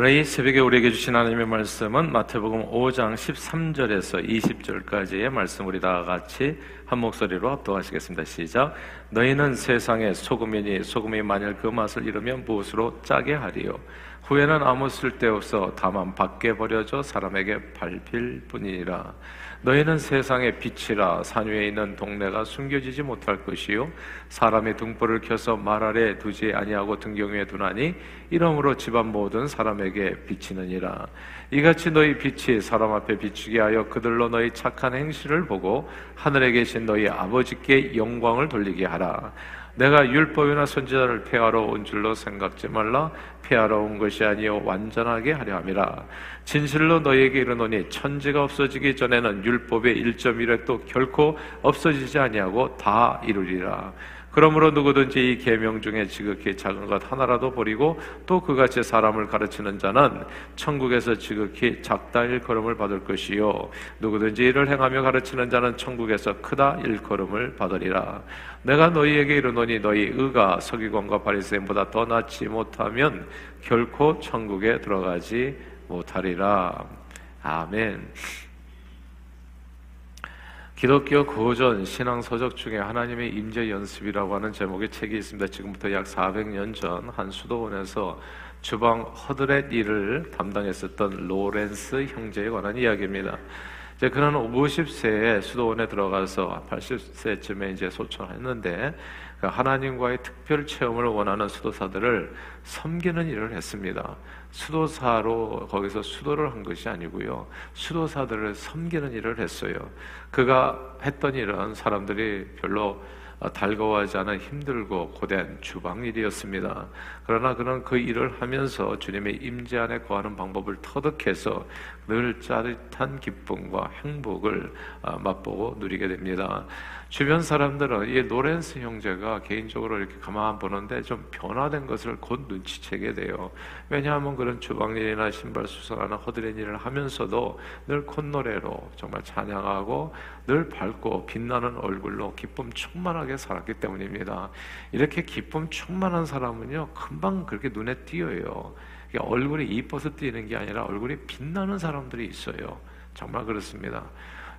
오늘 이 새벽에 우리에게 주신 하나님의 말씀은 마태복음 5장 13절에서 20절까지의 말씀 우리 다 같이 한 목소리로 합독하시겠습니다. 시작. 너희는 세상의 소금이니 소금이 만일 그 맛을 잃으면 무엇으로 짜게 하리요? 후에는 아무 쓸데없어 다만 밖에 버려져 사람에게 밟힐 뿐이니라. 너희는 세상의 빛이라 산 위에 있는 동네가 숨겨지지 못할 것이요. 사람의 등불을 켜서 말 아래 두지 아니하고 등경 위에 두나니 이러므로 집안 모든 사람에게 비치느니라. 이같이 너희 빛이 사람 앞에 비추게 하여 그들로 너희 착한 행실을 보고 하늘에 계신 너희 아버지께 영광을 돌리게 하라. 내가 율법이나 선지자를 폐하러 온 줄로 생각지 말라. 폐하러 온 것이 아니요 완전하게 하려 함이라. 진실로 너희에게 이르노니 천지가 없어지기 전에는 율법의 1.1획도 결코 없어지지 아니하고 다 이루리라. 그러므로 누구든지 이 계명 중에 지극히 작은 것 하나라도 버리고 또 그같이 사람을 가르치는 자는 천국에서 지극히 작다 일컬음을 받을 것이요. 누구든지 이를 행하며 가르치는 자는 천국에서 크다 일컬음을 받으리라. 내가 너희에게 이르노니 너희 의가 서기관과 바리새인보다 더 낫지 못하면 결코 천국에 들어가지 못하리라. 아멘. 기독교 고전 신앙 서적 중에 하나님의 임재 연습이라고 하는 제목의 책이 있습니다. 지금부터 약 400년 전 한 수도원에서 주방 허드렛 일을 담당했었던 로렌스 형제에 관한 이야기입니다. 이제 그는 50세에 수도원에 들어가서 80세쯤에 이제 소천했는데 그 하나님과의 특별 체험을 원하는 수도사들을 섬기는 일을 했습니다. 수도사로 거기서 수도를 한 것이 아니고요. 수도사들을 섬기는 일을 했어요. 그가 했던 일은 사람들이 별로 달거워하지 않은 힘들고 고된 주방 일이었습니다. 그러나 그는 그 일을 하면서 주님의 임재 안에 거하는 방법을 터득해서 늘 짜릿한 기쁨과 행복을 아, 맛보고 누리게 됩니다. 주변 사람들은 이 노렌스 형제가 개인적으로 이렇게 가만 보는데 좀 변화된 것을 곧 눈치채게 돼요. 왜냐하면 그런 주방일이나 신발 수선하는 허드렛 일을 하면서도 늘 콧노래로 정말 찬양하고 늘 밝고 빛나는 얼굴로 기쁨 충만하게 살았기 때문입니다. 이렇게 기쁨 충만한 사람은요, 금방 그렇게 눈에 띄어요. 얼굴이 이뻐서 띄는 게 아니라 얼굴이 빛나는 사람들이 있어요. 정말 그렇습니다.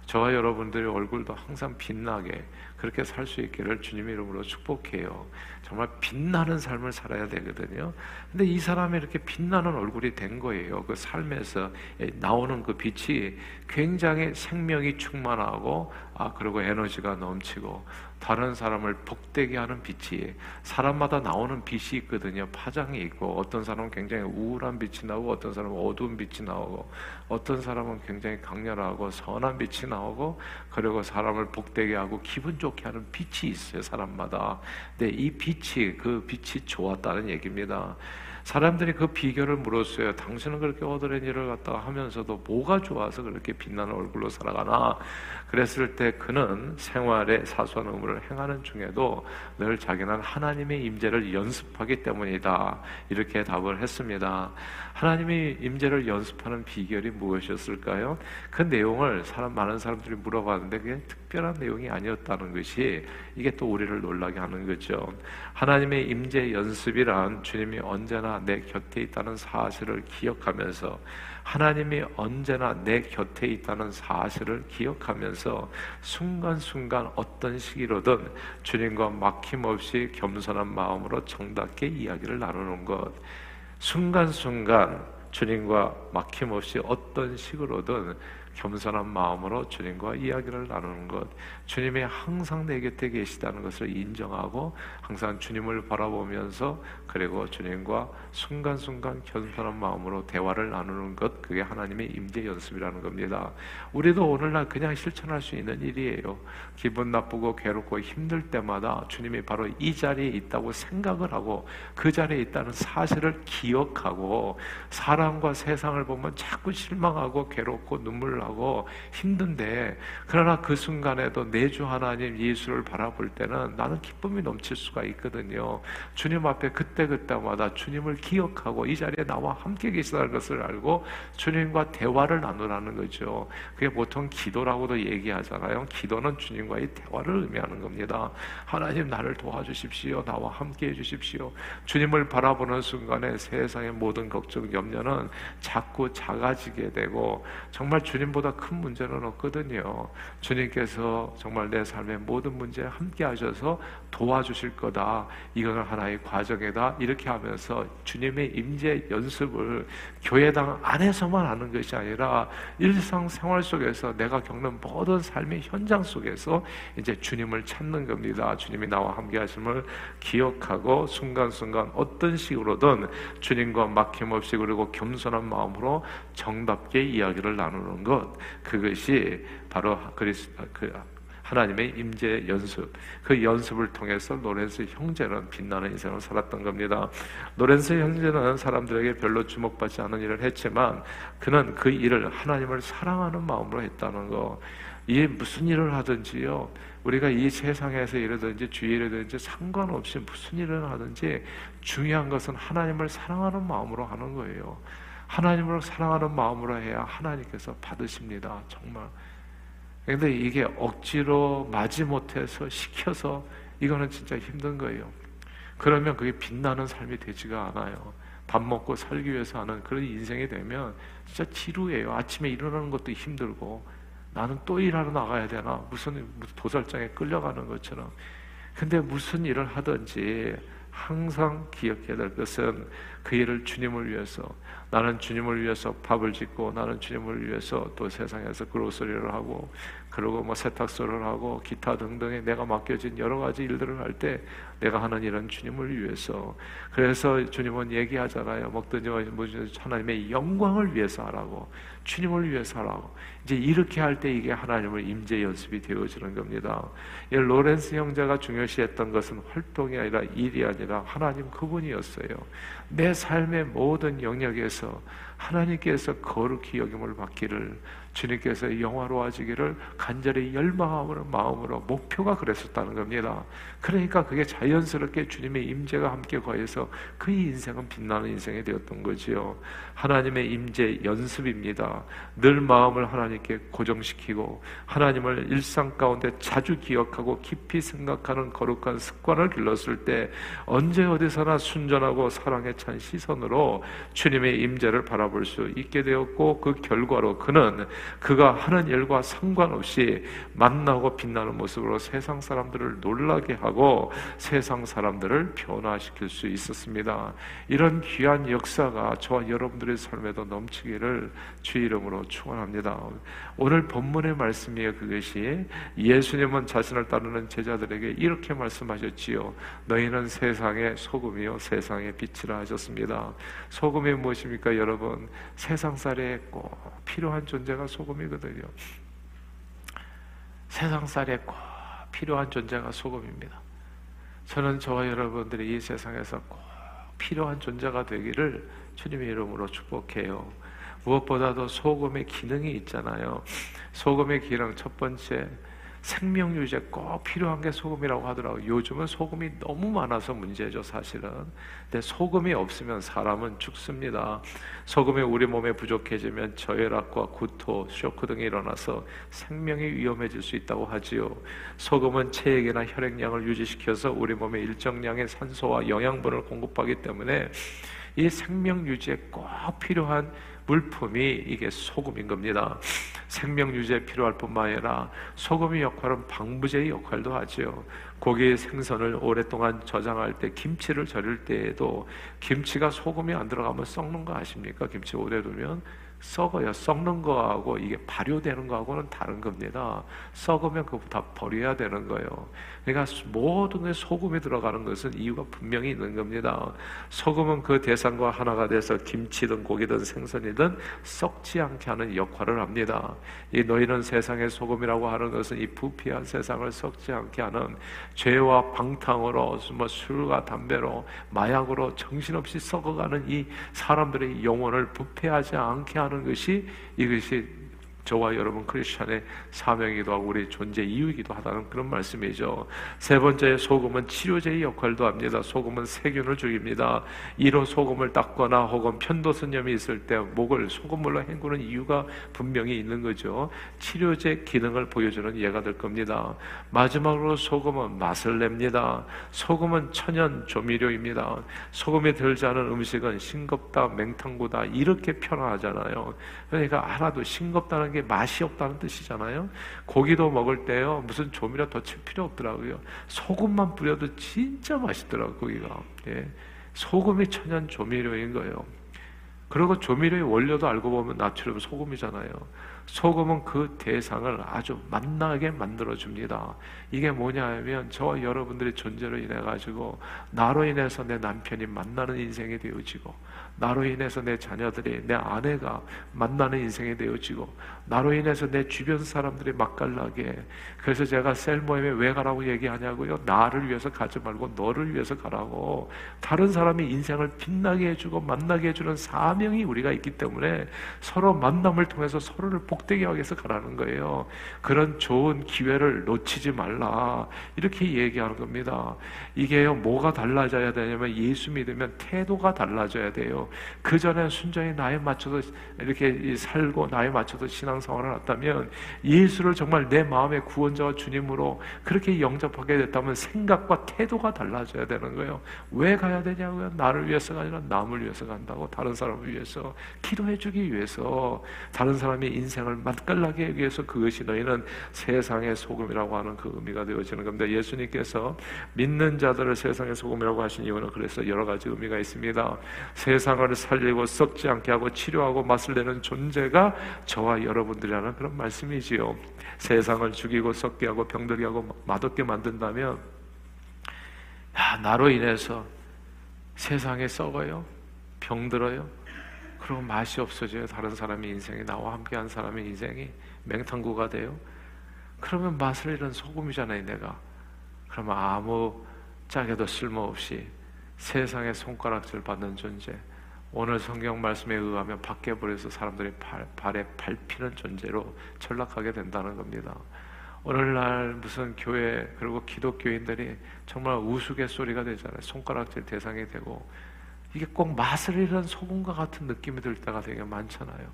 저와 여러분들의 얼굴도 항상 빛나게 그렇게 살 수 있기를 주님의 이름으로 축복해요. 정말 빛나는 삶을 살아야 되거든요. 근데 이 사람이 이렇게 빛나는 얼굴이 된 거예요. 그 삶에서 나오는 그 빛이 굉장히 생명이 충만하고 아 그리고 에너지가 넘치고 다른 사람을 복되게 하는 빛이 사람마다 나오는 빛이 있거든요. 파장이 있고 어떤 사람은 굉장히 우울한 빛이 나오고 어떤 사람은 어두운 빛이 나오고 어떤 사람은 굉장히 강렬하고 선한 빛이 나오고 그리고 사람을 복되게 하고 기분 좋게 하는 빛이 있어요. 사람마다. 근데 이 빛이 그 빛이 좋았다는 얘기입니다. 사람들이 그 비결을 물었어요. 당신은 그렇게 얻어낸 일을 갖다가 하면서도 뭐가 좋아서 그렇게 빛나는 얼굴로 살아가나? 그랬을 때 그는 생활의 사소한 의무를 행하는 중에도 늘 자기는 하나님의 임재를 연습하기 때문이다. 이렇게 답을 했습니다. 하나님의 임재를 연습하는 비결이 무엇이었을까요? 그 내용을 사람 많은 사람들이 물어봤는데 그게 특별한 내용이 아니었다는 것이 이게 또 우리를 놀라게 하는 거죠. 하나님의 임재 연습이란 주님이 언제나 내 곁에 있다는 사실을 기억하면서 하나님이 언제나 내 곁에 있다는 사실을 기억하면서 순간순간 어떤 시기로든 주님과 막힘없이 겸손한 마음으로 정답게 이야기를 나누는 것. 순간순간 주님과 막힘없이 어떤 식으로든 겸손한 마음으로 주님과 이야기를 나누는 것, 주님이 항상 내 곁에 계시다는 것을 인정하고 항상 주님을 바라보면서 그리고 주님과 순간순간 겸손한 마음으로 대화를 나누는 것, 그게 하나님의 임재 연습이라는 겁니다. 우리도 오늘날 그냥 실천할 수 있는 일이에요. 기분 나쁘고 괴롭고 힘들 때마다 주님이 바로 이 자리에 있다고 생각을 하고 그 자리에 있다는 사실을 기억하고 사람과 세상을 보면 자꾸 실망하고 괴롭고 눈물 나 불편하고 힘든데 그러나 그 순간에도 내주 하나님 예수를 바라볼 때는 나는 기쁨이 넘칠 수가 있거든요. 주님 앞에 그때 그때마다 주님을 기억하고 이 자리에 나와 함께 계시다는 것을 알고 주님과 대화를 나누라는 거죠. 그게 보통 기도라고도 얘기하잖아요. 기도는 주님과의 대화를 의미하는 겁니다. 하나님 나를 도와주십시오. 나와 함께 해주십시오. 주님을 바라보는 순간에 세상의 모든 걱정, 염려는 자꾸 작아지게 되고 정말 주님 보다 큰 문제는 없거든요. 주님께서 정말 내 삶의 모든 문제에 함께 하셔서 도와주실 거다. 이거는 하나의 과정이다. 이렇게 하면서 주님의 임재 연습을 교회당 안에서만 하는 것이 아니라 일상생활 속에서 내가 겪는 모든 삶의 현장 속에서 이제 주님을 찾는 겁니다. 주님이 나와 함께 하심을 기억하고 순간순간 어떤 식으로든 주님과 막힘없이 그리고 겸손한 마음으로 정답게 이야기를 나누는 것 그것이 바로 그리스 그 하나님의 임재 연습 그 연습을 통해서 로렌스 형제는 빛나는 인생을 살았던 겁니다. 로렌스 형제는 사람들에게 별로 주목받지 않은 일을 했지만 그는 그 일을 하나님을 사랑하는 마음으로 했다는 거. 이게 무슨 일을 하든지요. 우리가 이 세상에서 일하든지 주일이든지 상관없이 무슨 일을 하든지 중요한 것은 하나님을 사랑하는 마음으로 하는 거예요. 하나님을 사랑하는 마음으로 해야 하나님께서 받으십니다. 정말. 근데 이게 억지로 마지 못해서 시켜서 이거는 진짜 힘든 거예요. 그러면 그게 빛나는 삶이 되지가 않아요. 밥 먹고 살기 위해서 하는 그런 인생이 되면 진짜 지루해요. 아침에 일어나는 것도 힘들고 나는 또 일하러 나가야 되나 무슨 도살장에 끌려가는 것처럼. 근데 무슨 일을 하든지 항상 기억해야 될 것은 그 일을 주님을 위해서 나는 주님을 위해서 밥을 짓고 나는 주님을 위해서 또 세상에서 그로서리를 하고 그리고 뭐 세탁소를 하고 기타 등등의 내가 맡겨진 여러 가지 일들을 할 때 내가 하는 일은 주님을 위해서. 그래서 주님은 얘기하잖아요. 먹든지 뭐든지 하나님의 영광을 위해서 하라고. 주님을 위해서 하라고. 이제 이렇게 할 때 이게 하나님을 임재 연습이 되어지는 겁니다. 이 로렌스 형제가 중요시했던 것은 활동이 아니라 일이 아니라 하나님 그분이었어요. 내 삶의 모든 영역에서 하나님께서 거룩히 여김을 받기를 주님께서 영화로워지기를 간절히 열망하는 마음으로 목표가 그랬었다는 겁니다. 그러니까 그게 자 연스럽게 주님의 임재가 함께 거해서 그 인생은 빛나는 인생이 되었던 거지요. 하나님의 임재 연습입니다. 늘 마음을 하나님께 고정시키고 하나님을 일상 가운데 자주 기억하고 깊이 생각하는 거룩한 습관을 길렀을 때 언제 어디서나 순전하고 사랑에 찬 시선으로 주님의 임재를 바라볼 수 있게 되었고 그 결과로 그는 그가 하는 일과 상관없이 만나고 빛나는 모습으로 세상 사람들을 놀라게 하고 세상 사람들을 변화시킬 수 있었습니다. 이런 귀한 역사가 저와 여러분들 의 삶에도 넘치기를 주 이름으로 축원합니다. 오늘 본문의 말씀이에요. 그것이 예수님은 자신을 따르는 제자들에게 이렇게 말씀하셨지요. 너희는 세상의 소금이요 세상의 빛이라 하셨습니다. 소금이 무엇입니까, 여러분? 세상 살에 꼭 필요한 존재가 소금이거든요. 세상 살에 꼭 필요한 존재가 소금입니다. 저는 저와 여러분들이 이 세상에서 꼭 필요한 존재가 되기를 주님의 이름으로 축복해요. 무엇보다도 소금의 기능이 있잖아요. 소금의 기능 첫 번째 생명 유지에 꼭 필요한 게 소금이라고 하더라고요. 요즘은 소금이 너무 많아서 문제죠, 사실은. 근데 소금이 없으면 사람은 죽습니다. 소금이 우리 몸에 부족해지면 저혈압과 구토, 쇼크 등이 일어나서 생명이 위험해질 수 있다고 하지요. 소금은 체액이나 혈액량을 유지시켜서 우리 몸에 일정량의 산소와 영양분을 공급하기 때문에 이 생명 유지에 꼭 필요한 물품이 이게 소금인 겁니다. 생명 유지에 필요할 뿐만 아니라 소금의 역할은 방부제의 역할도 하지요. 고기 생선을 오랫동안 저장할 때 김치를 절일 때에도 김치가 소금이 안 들어가면 썩는 거 아십니까? 김치 오래 두면 썩어요. 썩는 거하고 이게 발효되는 거하고는 다른 겁니다. 썩으면 그거 다 버려야 되는 거예요. 그러니까 모든 게 소금이 들어가는 것은 이유가 분명히 있는 겁니다. 소금은 그 대상과 하나가 돼서 김치든 고기든 생선이든 썩지 않게 하는 역할을 합니다. 이 너희는 세상의 소금이라고 하는 것은 이 부패한 세상을 썩지 않게 하는 죄와 방탕으로 뭐 술과 담배로 마약으로 정신없이 썩어가는 이 사람들의 영혼을 부패하지 않게 하는 것이 이것이 저와 여러분 크리스천의 사명이기도 하고 우리 존재 이유이기도 하다는 그런 말씀이죠. 세 번째 소금은 치료제의 역할도 합니다. 소금은 세균을 죽입니다. 이로 소금을 닦거나 혹은 편도선염이 있을 때 목을 소금물로 헹구는 이유가 분명히 있는 거죠. 치료제 기능을 보여주는 예가 될 겁니다. 마지막으로 소금은 맛을 냅니다. 소금은 천연 조미료입니다. 소금이 들지 않은 음식은 싱겁다, 맹탕구다 이렇게 표현하잖아요. 그러니까 하나도 싱겁다는 게 맛이 없다는 뜻이잖아요. 고기도 먹을 때요 무슨 조미료 더 칠 필요 없더라고요. 소금만 뿌려도 진짜 맛있더라고 고기가. 예. 소금이 천연 조미료인 거예요. 그리고 조미료의 원료도 알고 보면 나트륨 소금이잖아요. 소금은 그 대상을 아주 만나게 만들어 줍니다. 이게 뭐냐 하면 저와 여러분들의 존재로 인해 가지고 나로 인해서 내 남편이 만나는 인생이 되어지고 나로 인해서 내 자녀들이 내 아내가 만나는 인생이 되어지고 나로 인해서 내 주변 사람들이 맛깔나게 그래서 제가 셀 모임에 왜 가라고 얘기하냐고요? 나를 위해서 가지 말고 너를 위해서 가라고. 다른 사람이 인생을 빛나게 해주고 만나게 해주는 사명이 우리가 있기 때문에 서로 만남을 통해서 서로를 복되게 하기 위해서 가라는 거예요. 그런 좋은 기회를 놓치지 말라. 이렇게 얘기하는 겁니다. 이게요 뭐가 달라져야 되냐면 예수 믿으면 태도가 달라져야 돼요 그 전에 순전히 나에 맞춰서 이렇게 살고 나에 맞춰서 신앙생활을 했다면 예수를 정말 내 마음의 구원자와 주님으로 그렇게 영접하게 됐다면 생각과 태도가 달라져야 되는 거예요. 왜 가야 되냐고요? 나를 위해서가 아니라 남을 위해서 간다고 다른 사람을 위해서 기도해주기 위해서 다른 사람의 인생을 맛깔나게 하기 위해서 그것이 너희는 세상의 소금이라고 하는 그 의미가 되어지는 겁니다. 예수님께서 믿는 자들을 세상의 소금이라고 하신 이유는 그래서 여러 가지 의미가 있습니다. 세상 세상을 살리고 썩지 않게 하고 치료하고 맛을 내는 존재가 저와 여러분들이라는 그런 말씀이지요. 세상을 죽이고 썩게 하고 병들게 하고 맛없게 만든다면 야, 나로 인해서 세상에 썩어요. 병들어요. 그리고 맛이 없어져요. 다른 사람의 인생이 나와 함께한 사람의 인생이 맹탕구가 돼요. 그러면 맛을 잃은 소금이잖아요, 내가. 그러면 아무 짝에도 쓸모없이 세상의 손가락질 받는 존재. 오늘 성경 말씀에 의하면 밖에 버려서 사람들이 발, 발에 밟히는 존재로 전락하게 된다는 겁니다. 오늘날 무슨 교회 그리고 기독교인들이 정말 우스갯소리가 되잖아요. 손가락질 대상이 되고 이게 꼭 맛을 잃은 소금과 같은 느낌이 들 때가 되게 많잖아요.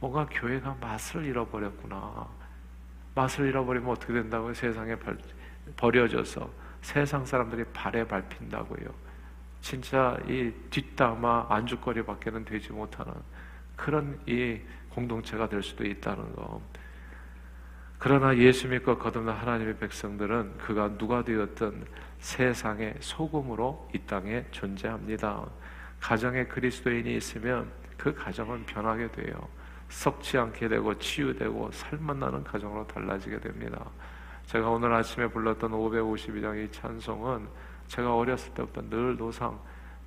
뭔가 교회가 맛을 잃어버렸구나. 맛을 잃어버리면 어떻게 된다고요? 세상에 버려져서 세상 사람들이 발에 밟힌다고요. 진짜 이 뒷담화 안주거리밖에는 되지 못하는 그런 이 공동체가 될 수도 있다는 거. 그러나 예수 믿고 거듭난 하나님의 백성들은 그가 누가 되었든 세상의 소금으로 이 땅에 존재합니다. 가정에 그리스도인이 있으면 그 가정은 변하게 돼요. 썩지 않게 되고 치유되고 살맛나는 가정으로 달라지게 됩니다. 제가 오늘 아침에 불렀던 552장 이 찬송은 제가 어렸을 때부터 늘 노상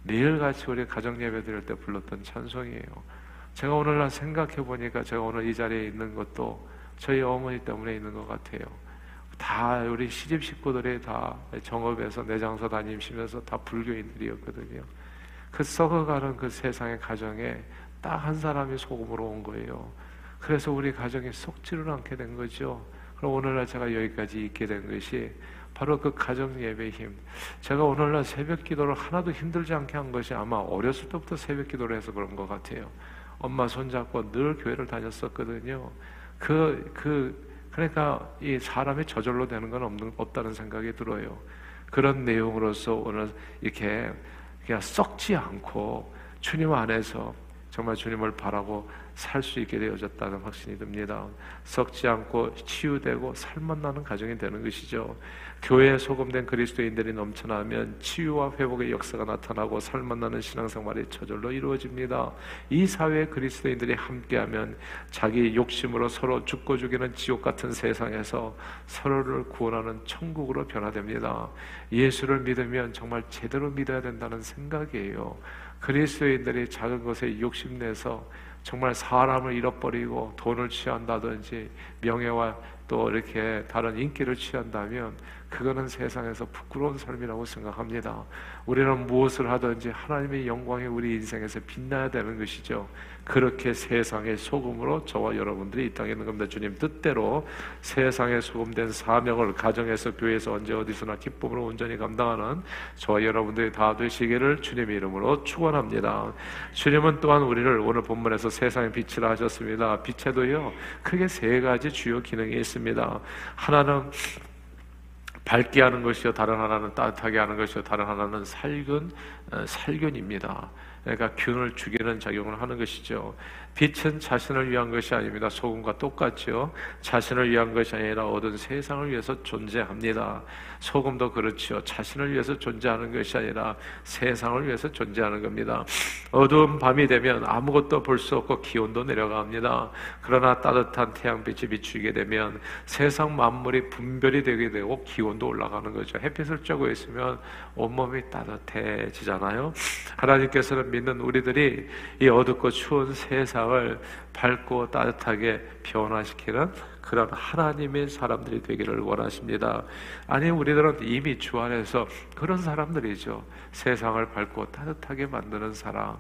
매일같이 우리 가정 예배 드릴 때 불렀던 찬송이에요. 제가 오늘날 생각해 보니까 제가 오늘 이 자리에 있는 것도 저희 어머니 때문에 있는 것 같아요. 다 우리 시집 식구들이 다 정업에서 내장서 다니시면서 다 불교인들이었거든요. 그 썩어가는 그 세상의 가정에 딱 한 사람이 소금으로 온 거예요. 그래서 우리 가정이 썩지를 않게 된 거죠. 그럼 오늘날 제가 여기까지 있게 된 것이 바로 그 가정 예배의 힘. 제가 오늘날 새벽 기도를 하나도 힘들지 않게 한 것이 아마 어렸을 때부터 새벽 기도를 해서 그런 것 같아요. 엄마 손잡고 늘 교회를 다녔었거든요. 그, 그, 그러니까 이 사람이 저절로 되는 건 없는, 없다는 생각이 들어요. 그런 내용으로서 오늘 이렇게 그냥 썩지 않고 주님 안에서 정말 주님을 바라고 살 수 있게 되어졌다는 확신이 듭니다. 썩지 않고 치유되고 살맛나는 가정이 되는 것이죠. 교회에 소금된 그리스도인들이 넘쳐나면 치유와 회복의 역사가 나타나고 살맛나는 신앙생활이 저절로 이루어집니다. 이 사회에 그리스도인들이 함께하면 자기 욕심으로 서로 죽고 죽이는 지옥 같은 세상에서 서로를 구원하는 천국으로 변화됩니다. 예수를 믿으면 정말 제대로 믿어야 된다는 생각이에요. 그리스도인들이 작은 것에 욕심내서 정말 사람을 잃어버리고 돈을 취한다든지 명예와 또 이렇게 다른 인기를 취한다면 그거는 세상에서 부끄러운 삶이라고 생각합니다. 우리는 무엇을 하든지 하나님의 영광이 우리 인생에서 빛나야 되는 것이죠. 그렇게 세상의 소금으로 저와 여러분들이 이 땅에 있는 겁니다. 주님 뜻대로 세상의 소금된 사명을 가정에서 교회에서 언제 어디서나 기쁨으로 온전히 감당하는 저와 여러분들이 다 되시기를 주님의 이름으로 축원합니다. 주님은 또한 우리를 오늘 본문에서 세상의 빛이라 하셨습니다. 빛에도요 크게 세 가지 주요 기능이 있습니다. 하나는 밝게 하는 것이요 다른 하나는 따뜻하게 하는 것이요 다른 하나는 살균 어, 살균입니다. 그러니까 균을 죽이는 작용을 하는 것이죠. 빛은 자신을 위한 것이 아닙니다. 소금과 똑같죠. 자신을 위한 것이 아니라 얻은 세상을 위해서 존재합니다. 소금도 그렇죠. 자신을 위해서 존재하는 것이 아니라 세상을 위해서 존재하는 겁니다. 어두운 밤이 되면 아무것도 볼 수 없고 기온도 내려갑니다. 그러나 따뜻한 태양빛이 비추게 되면 세상 만물이 분별이 되게 되고 기온도 올라가는 거죠. 햇빛을 쬐고 있으면 온몸이 따뜻해지잖아요. 하나님께서는 믿는 우리들이 이 어둡고 추운 세상을 밝고 따뜻하게 변화시키는 그런 하나님의 사람들이 되기를 원하십니다. 아니 우리들은 이미 주 안에서 그런 사람들이죠. 세상을 밝고 따뜻하게 만드는 사람.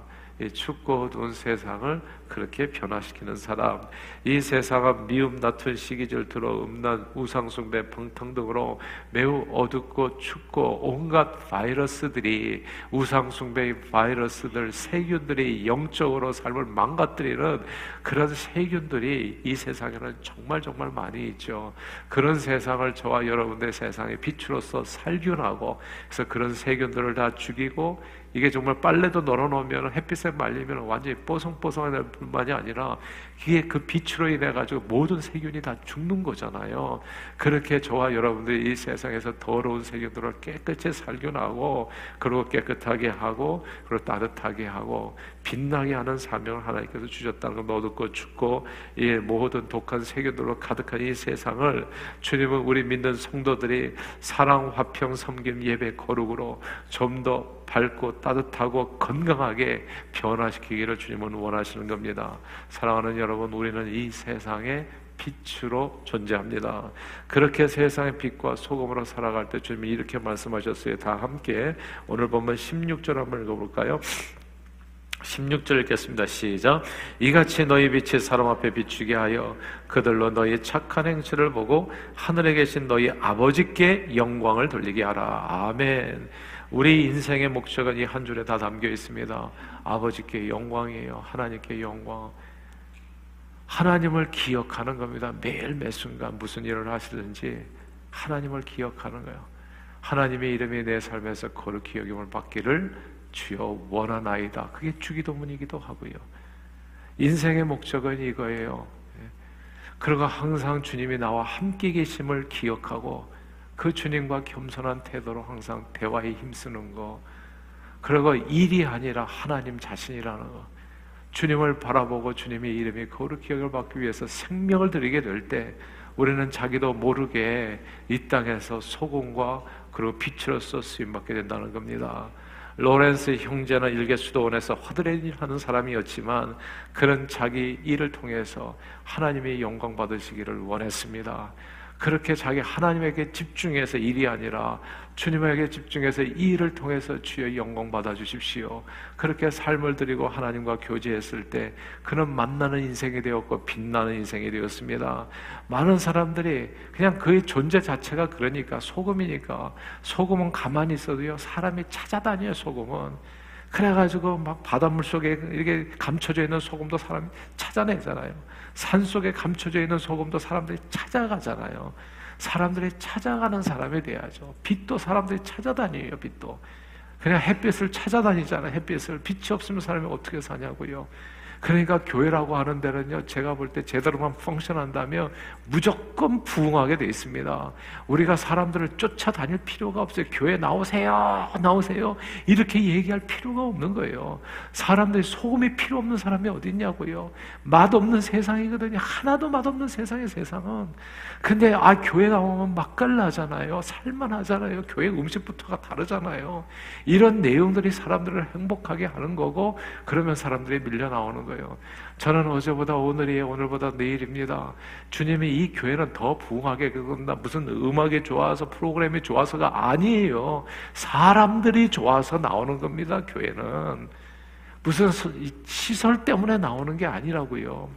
춥고 어두운 세상을 그렇게 변화시키는 사람, 이 세상은 미움, 다툰, 시기, 질투로 음란, 우상숭배, 방탕 등으로 매우 어둡고 춥고 온갖 바이러스들이 우상숭배의 바이러스들, 세균들이 영적으로 삶을 망가뜨리는 그런 세균들이 이 세상에는 정말 정말 많이 있죠. 그런 세상을 저와 여러분의 세상의 빛으로서 살균하고 그래서 그런 세균들을 다 죽이고 이게 정말 빨래도 널어놓으면 햇빛에 말리면 완전히 뽀송뽀송할 뿐만이 아니라 이게 그 빛으로 인해 가지고 모든 세균이 다 죽는 거잖아요. 그렇게 저와 여러분들이 이 세상에서 더러운 세균들을 깨끗이 살균하고 그리고 깨끗하게 하고 그리고 따뜻하게 하고 빛나게 하는 사명을 하나님께서 주셨다는 걸 어둡고 춥고 이 모든 독한 세균들로 가득한 이 세상을 주님은 우리 믿는 성도들이 사랑, 화평, 섬김, 예배, 거룩으로 좀더 밝고 따뜻하고 건강하게 변화시키기를 주님은 원하시는 겁니다. 사랑하는 여러분, 우리는 이 세상에 빛으로 존재합니다. 그렇게 세상의 빛과 소금으로 살아갈 때 주님이 이렇게 말씀하셨어요. 다 함께 오늘 보면 16절 한번 읽어볼까요? 16절 읽겠습니다. 시작. 이같이 너희 빛이 사람 앞에 비추게 하여 그들로 너희 착한 행실을 보고 하늘에 계신 너희 아버지께 영광을 돌리게 하라. 아멘. 우리 인생의 목적은 이 한 줄에 다 담겨 있습니다. 아버지께 영광이에요. 하나님께 영광. 하나님을 기억하는 겁니다. 매일 매 순간 무슨 일을 하시든지 하나님을 기억하는 거예요. 하나님의 이름이 내 삶에서 거룩히 여김을 받기를 주여 원하나이다. 그게 주기도문이기도 하고요. 인생의 목적은 이거예요. 그리고 항상 주님이 나와 함께 계심을 기억하고 그 주님과 겸손한 태도로 항상 대화에 힘쓰는 거. 그리고 일이 아니라 하나님 자신이라는 거. 주님을 바라보고 주님의 이름이 거룩히 여을 받기 위해서 생명을 드리게 될 때 우리는 자기도 모르게 이 땅에서 소금과 그리고 빛으로서 쓰임받게 된다는 겁니다. 로렌스 형제는 일개 수도원에서 화드레 하는 사람이었지만 그는 자기 일을 통해서 하나님의 영광 받으시기를 원했습니다. 그렇게 자기 하나님에게 집중해서 일이 아니라 주님에게 집중해서 이 일을 통해서 주의 영광 받아 주십시오. 그렇게 삶을 드리고 하나님과 교제했을 때 그는 만나는 인생이 되었고 빛나는 인생이 되었습니다. 많은 사람들이 그냥 그의 존재 자체가 그러니까 소금이니까 소금은 가만히 있어도요 사람이 찾아다녀요 소금은. 그래가지고 막 바닷물 속에 이렇게 감춰져 있는 소금도 사람이 찾아내잖아요. 산 속에 감춰져 있는 소금도 사람들이 찾아가잖아요. 사람들이 찾아가는 사람이 돼야죠. 빛도 사람들이 찾아다녀요, 빛도. 그냥 햇빛을 찾아다니잖아요, 햇빛을. 빛이 없으면 사람이 어떻게 사냐고요. 그러니까 교회라고 하는 데는요, 제가 볼 때 제대로만 펑션한다면 무조건 부흥하게 돼 있습니다. 우리가 사람들을 쫓아다닐 필요가 없어요. 교회 나오세요, 나오세요. 이렇게 얘기할 필요가 없는 거예요. 사람들이 소금이 필요 없는 사람이 어디 있냐고요. 맛없는 세상이거든요. 하나도 맛없는 세상의 세상은. 근데 아, 교회 나오면 맛깔나잖아요. 살만하잖아요. 교회 음식부터가 다르잖아요. 이런 내용들이 사람들을 행복하게 하는 거고, 그러면 사람들이 밀려 나오는 거예요. 거예요. 저는 어제보다 오늘이에요. 오늘보다 내일입니다. 주님이 이 교회는 더 부흥하게 그건다 무슨 음악이 좋아서 프로그램이 좋아서가 아니에요. 사람들이 좋아서 나오는 겁니다. 교회는 무슨 시설 때문에 나오는 게 아니라고요.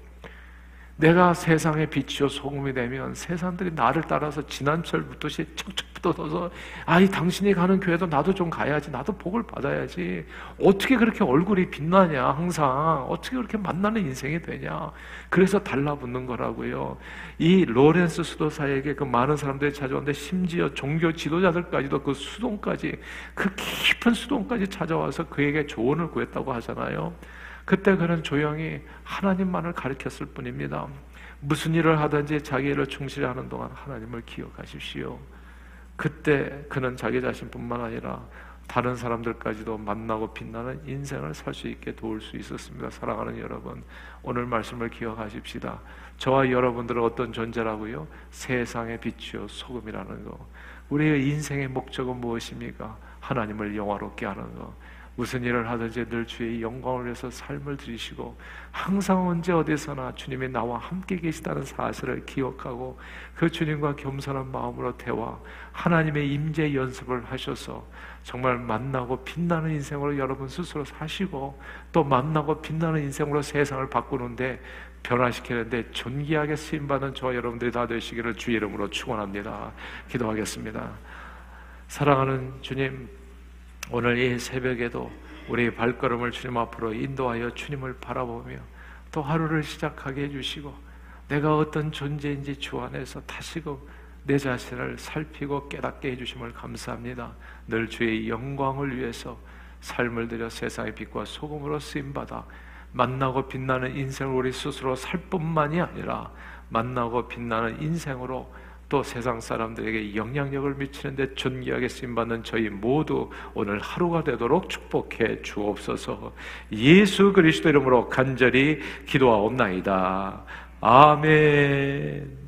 내가 세상의 빛이요 소금이 되면 세상들이 나를 따라서 지난철부터 척척 붙어서 아이 당신이 가는 교회도 나도 좀 가야지 나도 복을 받아야지. 어떻게 그렇게 얼굴이 빛나냐 항상. 어떻게 그렇게 만나는 인생이 되냐. 그래서 달라붙는 거라고요. 이 로렌스 수도사에게 그 많은 사람들이 찾아왔는데 심지어 종교 지도자들까지도 그 수동까지 그 깊은 수동까지 찾아와서 그에게 조언을 구했다고 하잖아요 그때 그는 조용히 하나님만을 가르쳤을 뿐입니다. 무슨 일을 하든지 자기 일을 충실히 하는 동안 하나님을 기억하십시오. 그때 그는 자기 자신뿐만 아니라 다른 사람들까지도 만나고 빛나는 인생을 살 수 있게 도울 수 있었습니다. 사랑하는 여러분, 오늘 말씀을 기억하십시다. 저와 여러분들은 어떤 존재라고요? 세상의 빛이요 소금이라는 거. 우리의 인생의 목적은 무엇입니까? 하나님을 영화롭게 하는 거. 무슨 일을 하든지 늘 주의 영광을 위해서 삶을 들이시고 항상 언제 어디서나 주님이 나와 함께 계시다는 사실을 기억하고 그 주님과 겸손한 마음으로 대화 하나님의 임재 연습을 하셔서 정말 만나고 빛나는 인생으로 여러분 스스로 사시고 또 만나고 빛나는 인생으로 세상을 바꾸는데 변화시키는데 존귀하게 쓰임받는 저와 여러분들이 다 되시기를 주의 이름으로 축원합니다. 기도하겠습니다. 사랑하는 주님 오늘 이 새벽에도 우리 발걸음을 주님 앞으로 인도하여 주님을 바라보며 또 하루를 시작하게 해주시고 내가 어떤 존재인지 주 안에서 다시금 내 자신을 살피고 깨닫게 해주심을 감사합니다. 늘 주의 영광을 위해서 삶을 들여 세상의 빛과 소금으로 쓰임받아 만나고 빛나는 인생을 우리 스스로 살 뿐만이 아니라 만나고 빛나는 인생으로 또 세상 사람들에게 영향력을 미치는데 존귀하게 쓰임받는 저희 모두 오늘 하루가 되도록 축복해 주옵소서 예수 그리스도 이름으로 간절히 기도하옵나이다. 아멘.